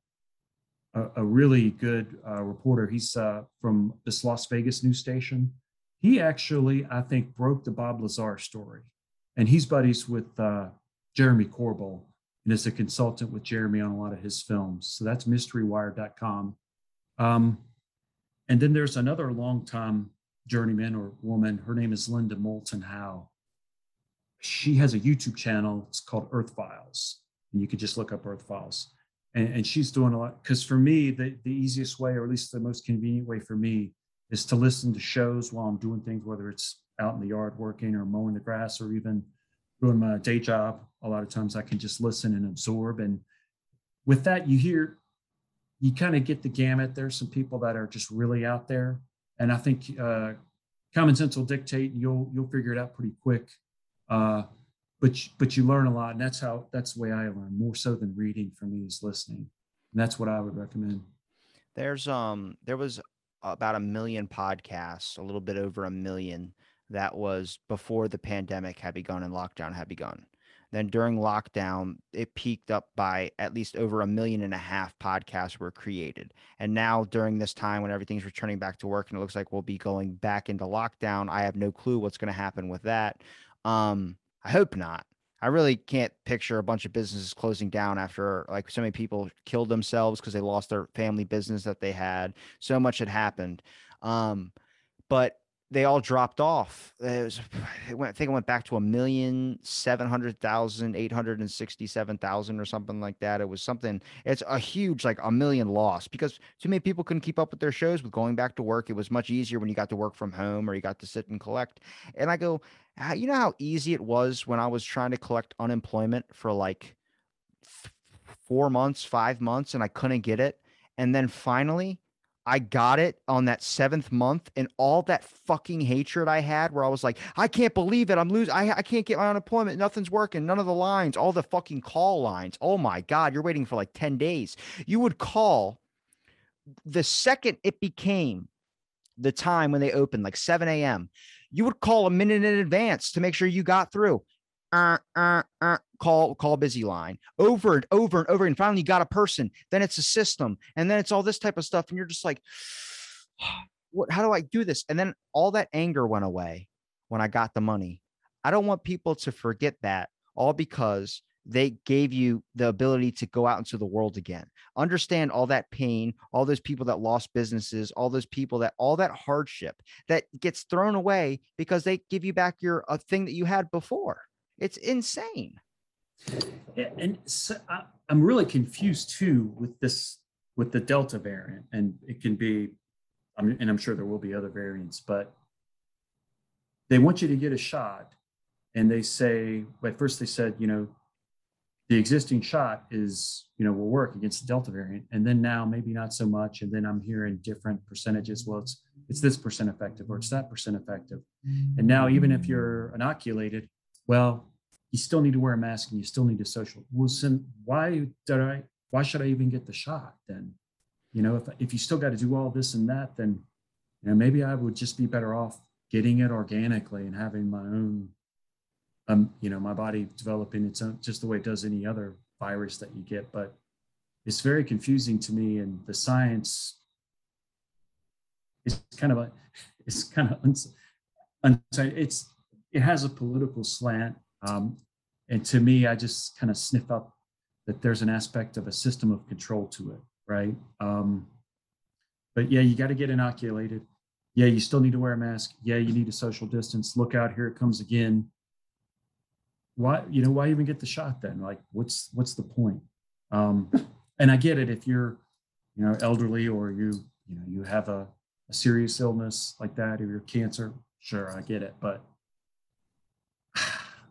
a, a, really good uh, reporter. He's uh, from this Las Vegas news station. He actually, I think, broke the Bob Lazar story, and he's buddies with uh, Jeremy Corbell and is a consultant with Jeremy on a lot of his films. So that's MysteryWire.com. Um, and then there's another long-time journeyman or woman. Her name is Linda Moulton Howe. She has a YouTube channel. It's called Earth Files, and you can just look up Earth Files. And, and she's doing a lot because for me, the, the easiest way, or at least the most convenient way for me, is to listen to shows while I'm doing things, whether it's out in the yard working or mowing the grass or even doing my day job. A lot of times I can just listen and absorb. And with that, you hear, you kind of get the gamut. There's some people that are just really out there and I think uh, common sense will dictate, and you'll you'll figure it out pretty quick. Uh, but but you learn a lot, and that's how that's the way I learn more so than reading. For me, is listening, and that's what I would recommend. There's um there was about a million podcasts, a little bit over a million that was before the pandemic had begun and lockdown had begun. Then during lockdown, it peaked up by at least over a million and a half podcasts were created. And now during this time when everything's returning back to work and it looks like we'll be going back into lockdown, I have no clue what's going to happen with that. Um, I hope not. I really can't picture a bunch of businesses closing down after like so many people killed themselves because they lost their family business that they had. So much had happened. Um, but they all dropped off. It was, <sighs> it went, I think it went back to a million seven hundred thousand eight hundred and sixty-seven thousand or something like that. It was something. It's a huge, like a million loss because too many people couldn't keep up with their shows with going back to work. It was much easier when you got to work from home or you got to sit and collect. And I go, you know how easy it was when I was trying to collect unemployment for like four months, five months, and I couldn't get it. And then finally, I got it on that seventh month, and all that fucking hatred I had, where I was like, I can't believe it. I'm losing. I, I can't get my unemployment. Nothing's working. None of the lines, all the fucking call lines. Oh my God, you're waiting for like 10 days. You would call the second it became the time when they opened, like 7 a.m., you would call a minute in advance to make sure you got through uh, uh, uh, call call busy line over and over and over and finally you got a person then it's a system and then it's all this type of stuff and you're just like <sighs> what how do i do this? And then all that anger went away when i got the money. I don't want people to forget that all because they gave you the ability to go out into the world again. Understand all that pain all those people that lost businesses all those people that all that hardship that gets thrown away because they give you back your a thing that you had before. It's insane. And so I, I'm really confused too with this with the Delta variant, and it can be, I'm, and I'm sure there will be other variants, but they want you to get a shot, and they say, well, at first they said, you know, the existing shot is, you know, will work against the Delta variant. And then now maybe not so much. And then I'm hearing different percentages. Well, it's it's this percent effective or it's that percent effective. And now even if you're inoculated, well, you still need to wear a mask and you still need to social. Well, then why did I why should I even get the shot then? You know, if if you still got to do all this and that, then you know, maybe I would just be better off getting it organically and having my own um, you know, my body developing its own just the way it does any other virus that you get. But it's very confusing to me, and the science is kind of a, <laughs> it's kind of uns, it's it has a political slant, um, and to me, I just kind of sniff up that there's an aspect of a system of control to it, right? Um, but yeah, you got to get inoculated. Yeah, you still need to wear a mask. Yeah, you need a social distance. Look out, here it comes again why you know why even get the shot then like what's what's the point um and i get it if you're you know elderly or you you know you have a, a serious illness like that or your cancer sure i get it but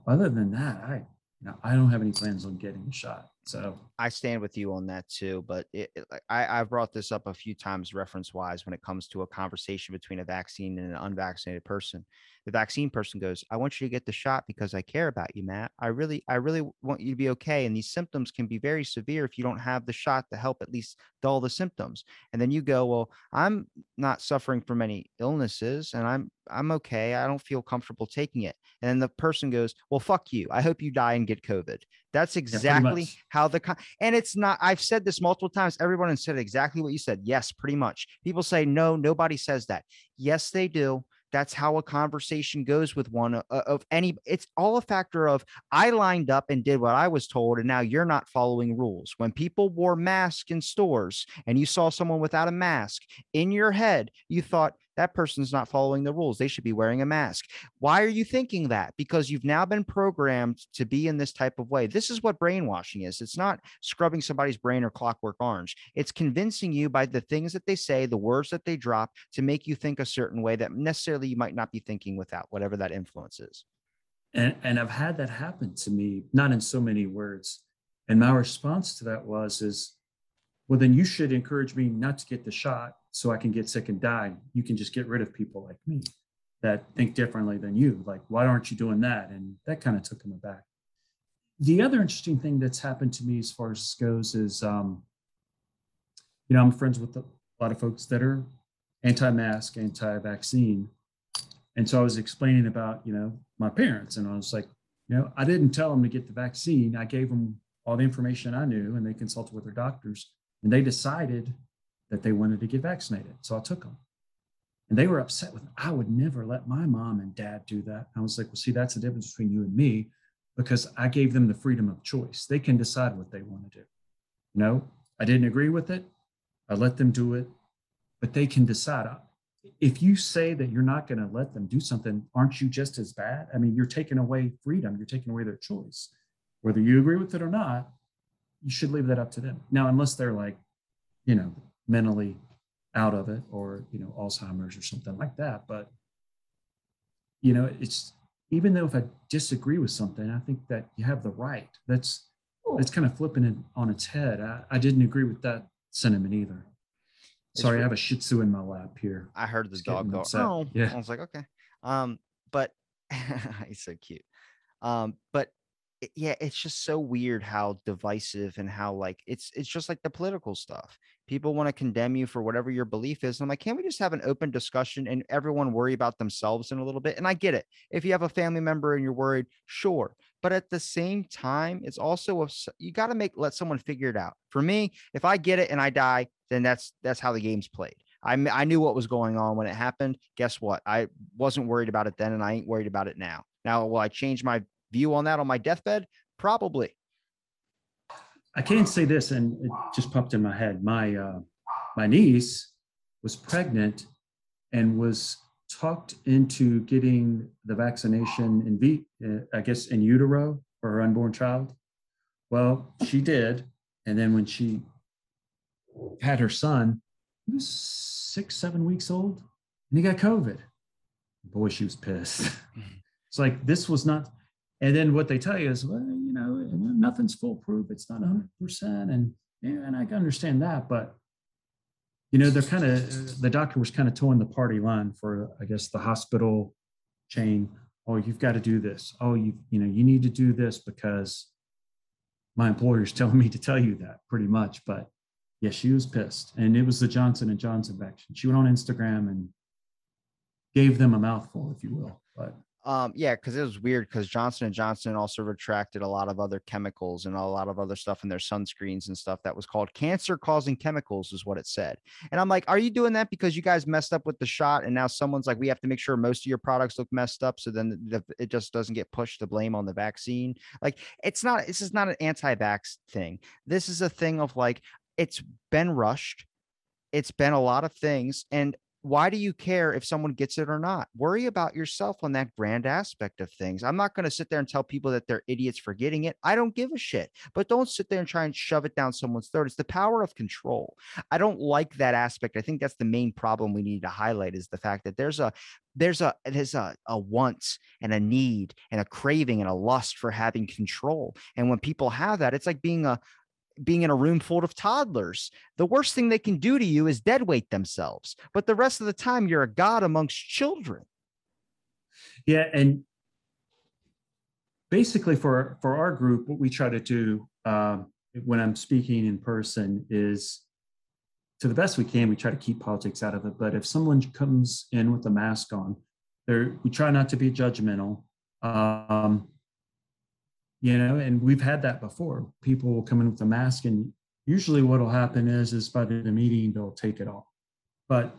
other than that i you know i don't have any plans on getting a shot so. I stand with you on that too, but it, it, I, I've brought this up a few times reference wise when it comes to a conversation between a vaccine and an unvaccinated person the vaccine person goes, I want you to get the shot because I care about you, Matt. I really, I really want you to be okay. And these symptoms can be very severe if you don't have the shot to help at least dull the symptoms. And then you go, Well, I'm not suffering from any illnesses and I'm I'm okay. I don't feel comfortable taking it. And then the person goes, Well, fuck you. I hope you die and get COVID. That's exactly yeah, how the con- and it's not. I've said this multiple times. Everyone has said exactly what you said. Yes, pretty much. People say no. Nobody says that. Yes, they do that's how a conversation goes with one uh, of any it's all a factor of i lined up and did what i was told and now you're not following rules. When people wore masks in stores and you saw someone without a mask in your head you thought that person's not following the rules. They should be wearing a mask. Why are you thinking that? Because you've now been programmed to be in this type of way. This is what brainwashing is. It's not scrubbing somebody's brain or clockwork orange. It's convincing you by the things that they say, the words that they drop to make you think a certain way that necessarily you might not be thinking without, whatever that influence is. And, and I've had that happen to me, not in so many words. And my response to that was, is, well, then you should encourage me not to get the shot so I can get sick and die. You can just get rid of people like me that think differently than you. Like, why aren't you doing that? And that kind of took him aback. The other interesting thing that's happened to me as far as this goes is, um, you know, I'm friends with a lot of folks that are anti-mask, anti-vaccine. And so I was explaining about, you know, my parents, and I was like, you know, I didn't tell them to get the vaccine. I gave them all the information I knew, and they consulted with their doctors and they decided that they wanted to get vaccinated. So I took them. And they were upset with me. I would never let my mom and dad do that. I was like, well, see, that's the difference between you and me because I gave them the freedom of choice. They can decide what they want to do. No, I didn't agree with it. I let them do it, but they can decide. If you say that you're not going to let them do something, aren't you just as bad? I mean, you're taking away freedom, you're taking away their choice. Whether you agree with it or not, you should leave that up to them. Now, unless they're like, you know, mentally out of it or, you know, Alzheimer's or something like that. But, you know, it's even though if I disagree with something, I think that you have the right. That's that's kind of flipping it on its head. I, I didn't agree with that sentiment either. Sorry, I have a Shih Tzu in my lap here. I heard the dog go. Oh, yeah. I was like, okay. Um, but <laughs> he's so cute. Um, but yeah, it's just so weird how divisive and how like it's it's just like the political stuff. People want to condemn you for whatever your belief is. And I'm like, can't we just have an open discussion and everyone worry about themselves in a little bit? And I get it. If you have a family member and you're worried, sure. But at the same time, it's also a, you got to make let someone figure it out. For me, if I get it and I die, then that's that's how the game's played. I, I knew what was going on when it happened. Guess what? I wasn't worried about it then, and I ain't worried about it now. Now, will I change my view on that on my deathbed? Probably. I can't say this, and it just popped in my head. My uh, my niece was pregnant and was talked into getting the vaccination in v, uh, I guess in utero for her unborn child. Well, she did, and then when she had her son, he was six, seven weeks old, and he got COVID. Boy, she was pissed. it's like this was not And then what they tell you is, well, you know, nothing's foolproof. It's not 100%. And, and I can understand that. But, you know, they're kind of, the doctor was kind of towing the party line for, I guess, the hospital chain. Oh, you've got to do this. Oh, you, you know, you need to do this because my employer's <laughs> telling me to tell you that pretty much. But yeah, she was pissed. And it was the Johnson and Johnson vaccine. She went on Instagram and gave them a mouthful, if you will. But um, yeah, because it was weird because Johnson and Johnson also retracted a lot of other chemicals and a lot of other stuff in their sunscreens and stuff that was called cancer-causing chemicals, is what it said. And I'm like, are you doing that because you guys messed up with the shot, and now someone's like, we have to make sure most of your products look messed up, so then it just doesn't get pushed to blame on the vaccine? Like, it's not. This is not an anti-vax thing. This is a thing of like, it's been rushed. It's been a lot of things, and why do you care if someone gets it or not? Worry about yourself on that grand aspect of things. I'm not going to sit there and tell people that they're idiots for getting it. I don't give a shit. But don't sit there and try and shove it down someone's throat. It's the power of control. I don't like that aspect. I think that's the main problem we need to highlight is the fact that there's a there's a there's a, a want and a need and a craving and a lust for having control. And when people have that, it's like being a being in a room full of toddlers. The worst thing they can do to you is deadweight themselves. But the rest of the time, you're a god amongst children. Yeah, and basically for for our group, what we try to do um, when I'm speaking in person is, to the best we can, we try to keep politics out of it. But if someone comes in with a mask on, there we try not to be judgmental. Um, you know and we've had that before. People will come in with a mask and usually what will happen is is by the meeting they'll take it off. But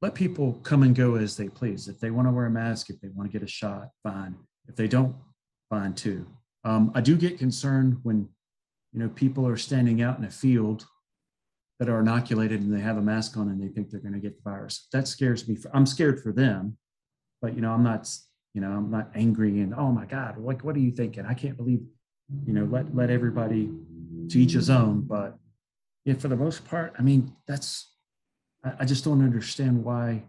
let people come and go as they please. If they want to wear a mask if they want to get a shot fine. If they don't fine too. Um, i do get concerned when you know people are standing out in a field that are inoculated and they have a mask on and they think they're going to get the virus. That scares me. For, i'm scared for them but you know i'm not you know i'm not angry and oh my god like what are you thinking? I can't believe you know let let everybody to each his own. But yeah for the most part i mean that's I, I just don't understand why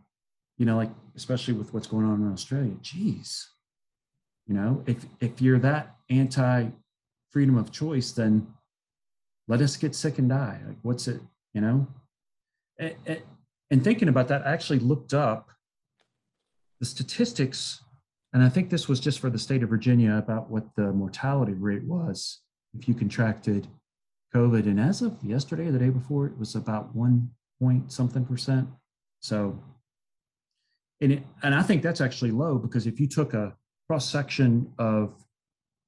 you know like especially with what's going on in australia geez you know if if you're that anti freedom of choice then let us get sick and die. Like what's it you know? And, and thinking about that i actually looked up the statistics and I think this was just for the state of Virginia about what the mortality rate was if you contracted COVID. And as of yesterday or the day before, it was about one point something percent. So, and, it, and I think that's actually low because if you took a cross section of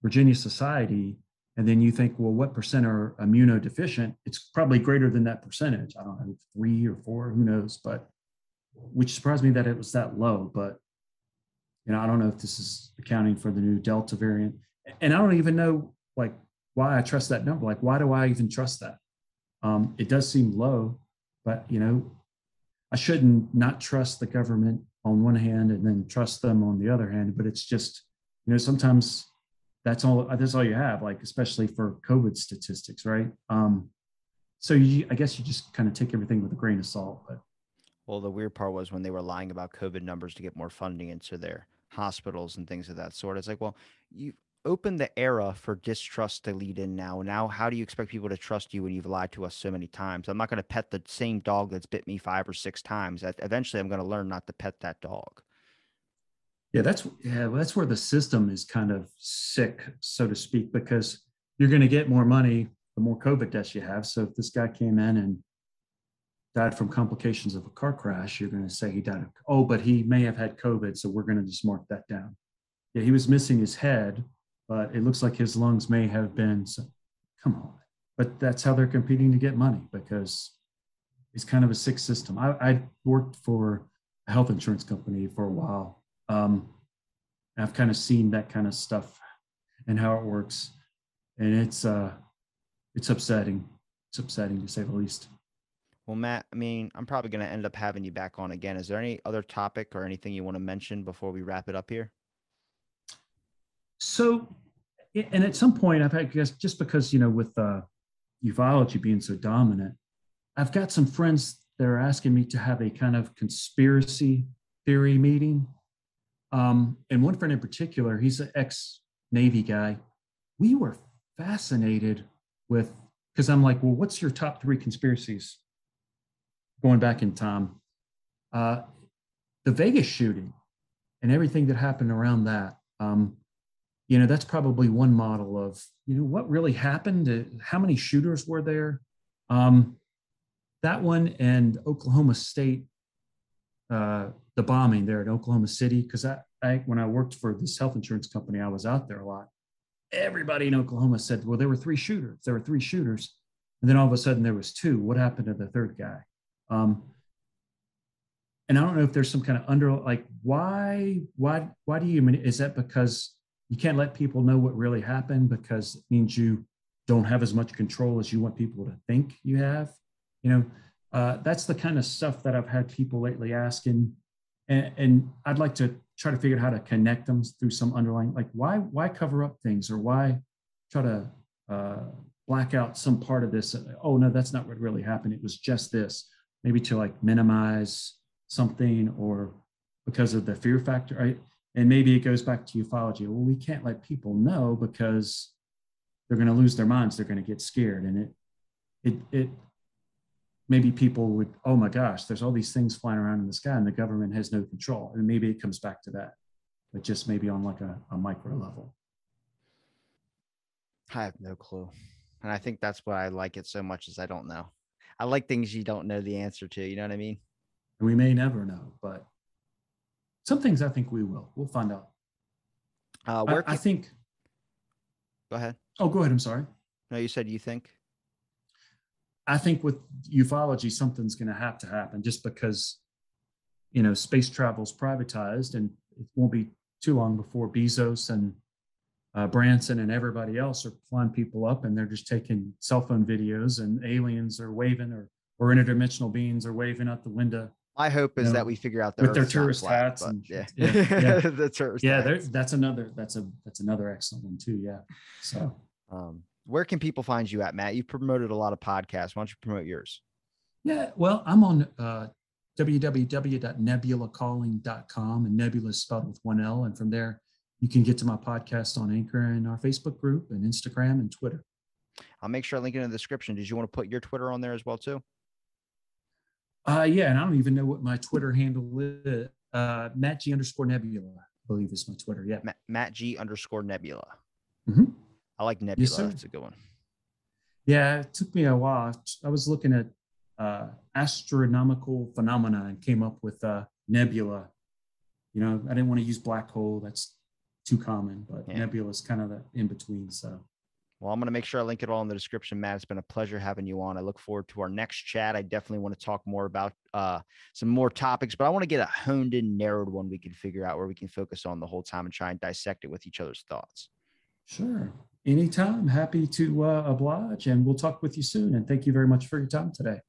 Virginia society and then you think, well, what percent are immunodeficient? It's probably greater than that percentage. I don't know, three or four, who knows? But which surprised me that it was that low. But you know, I don't know if this is accounting for the new Delta variant. And I don't even know like why I trust that number. Like, why do I even trust that? Um, it does seem low, but you know, I shouldn't not trust the government on one hand and then trust them on the other hand. But it's just, you know, sometimes that's all that's all you have, like especially for COVID statistics, right? Um, so you, I guess you just kind of take everything with a grain of salt. But well, the weird part was when they were lying about COVID numbers to get more funding into their hospitals and things of that sort. It's like, well, you've opened the era for distrust to lead in now. Now, how do you expect people to trust you when you've lied to us so many times? I'm not going to pet the same dog that's bit me five or six times. Eventually, I'm going to learn not to pet that dog. Yeah, that's yeah, well, that's where the system is kind of sick, so to speak, because you're going to get more money the more COVID deaths you have. So if this guy came in and died from complications of a car crash, you're going to say he died of, oh, but he may have had COVID, so we're going to just mark that down. Yeah, he was missing his head, but it looks like his lungs may have been, so, come on. But that's how they're competing to get money because it's kind of a sick system. I, I worked for a health insurance company for a while. Um, I've kind of seen that kind of stuff and how it works. And it's, uh, it's upsetting. It's upsetting to say the least. Well, Matt, I mean, I'm probably going to end up having you back on again. Is there any other topic or anything you want to mention before we wrap it up here? So, and at some point, I've had, I guess, just because, you know, with uh, ufology being so dominant, I've got some friends that are asking me to have a kind of conspiracy theory meeting. Um, and one friend in particular, he's an ex Navy guy, we were fascinated with because I'm like, well, what's your top three conspiracies going back in time? Uh, the Vegas shooting and everything that happened around that. Um, you know, that's probably one model of, you know, what really happened? Uh, How many shooters were there? Um, that one and Oklahoma State, uh, the bombing there in Oklahoma City, because I, I, when I worked for this health insurance company, I was out there a lot. Everybody in Oklahoma said, well, there were three shooters. There were three shooters. And then all of a sudden there was two. What happened to the third guy? Um, and I don't know if there's some kind of under like why why why do you mean is that because you can't let people know what really happened because it means you don't have as much control as you want people to think you have? You know uh, that's the kind of stuff that i've had people lately asking. And, and i'd like to try to figure out how to connect them through some underlying like why why cover up things or why try to uh, black out some part of this oh no that's not what really happened. It was just this maybe to like minimize something or because of the fear factor right? And maybe it goes back to ufology. Well we can't let people know because they're going to lose their minds. They're going to get scared. And it it it maybe people would oh my gosh there's all these things flying around in the sky and the government has no control. And maybe it comes back to that but just maybe on like a, a micro level. I have no clue. And I think that's why I like it so much is I don't know. I like things you don't know the answer to. You know what I mean? we may never know but some things i think we will we'll find out Uh, I, where I can, think go ahead. oh go ahead i'm sorry No, you said you think. I think with ufology, something's going to have to happen just because, you know, space travel's privatized and it won't be too long before Bezos and uh, Branson and everybody else are flying people up and they're just taking cell phone videos and aliens are waving or, or interdimensional beings are waving out the window. My hope is No, that we figure out the with their Earth's not tourist flat, hats and- yeah, yeah, <laughs> yeah. the tourist. Yeah, hats. that's another, that's a, that's another excellent one too. Yeah. So, Um, where can people find you at, Matt? You've promoted a lot of podcasts. Why don't you promote yours? yeah, well, I'm on uh, www.nebulacalling.com and nebula is spelled with one L. And from there, you can get to my podcast on Anchor and our Facebook group and Instagram and Twitter. I'll make sure I link it in the description. Did you want to put your Twitter on there as well too? Uh, yeah, and I don't even know what my Twitter handle is. Uh, Matt G underscore Nebula, I believe is my Twitter. Yeah. Matt, Matt G underscore Nebula. Mhm. I like Nebula. sir. That's a good one. Yeah, it took me a while. I was looking at uh, astronomical phenomena and came up with uh, nebula. You know, I didn't want to use black hole. That's too common, but Yeah. nebula is kind of the in between. So, Well, I'm going to make sure I link it all in the description, Matt. It's been a pleasure having you on. I look forward to our next chat. I definitely want to talk more about uh, some more topics, but I want to get a honed in, narrowed one we can figure out where we can focus on the whole time and try and dissect it with each other's thoughts. sure. Anytime. Happy to uh, oblige. And we'll talk with you soon. And thank you very much for your time today.